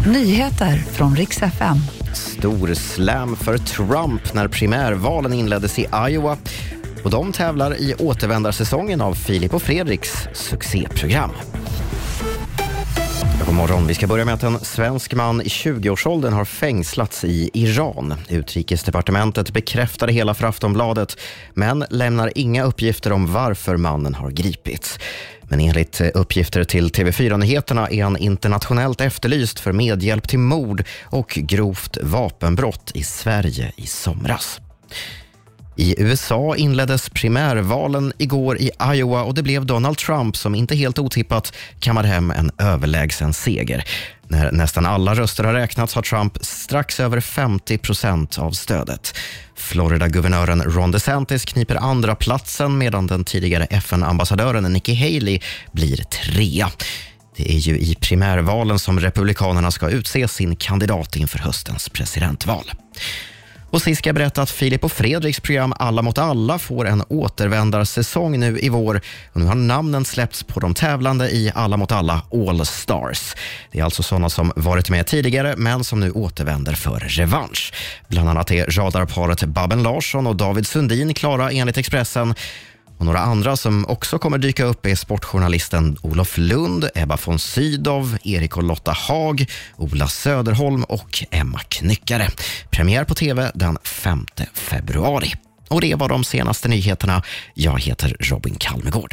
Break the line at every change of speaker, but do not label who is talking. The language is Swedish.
Nyheter från riks FM.
Stor slam för Trump när primärvalen inleddes i Iowa. Och de tävlar i återvändarsäsongen av Filip och Fredriks succéprogram. God morgon. Vi ska börja med att en svensk man i 20-årsåldern har fängslats i Iran. Utrikesdepartementet bekräftade hela för Aftonbladet men lämnar inga uppgifter om varför mannen har gripits. Men enligt uppgifter till TV4 Nyheterna är han internationellt efterlyst för medhjälp till mord och grovt vapenbrott i Sverige i somras. I USA inleddes primärvalen igår i Iowa och det blev Donald Trump som inte helt otippat kammade hem en överlägsen seger. När nästan alla röster har räknats har Trump strax över 50 procent av stödet. Florida-guvernören Ron DeSantis kniper andra platsen medan den tidigare FN-ambassadören Nikki Haley blir trea. Det är ju i primärvalen som Republikanerna ska utse sin kandidat inför höstens presidentval. Och sist ska jag berätta att Filip och Fredriks program Alla mot alla får en återvändarsäsong nu i vår. Och nu har namnen släppts på de tävlande i Alla mot alla All Stars. Det är alltså sådana som varit med tidigare men som nu återvänder för revansch. Bland annat är radarparet Babben Larsson och David Sundin klara enligt Expressen. Och några andra som också kommer dyka upp är sportjournalisten Olof Lund, Ebba von Sydow, Erik och Lotta Haag, Ola Söderholm och Emma Knyckare. Premiär på tv den 5 februari. Och det var de senaste nyheterna. Jag heter Robin Kalmegård.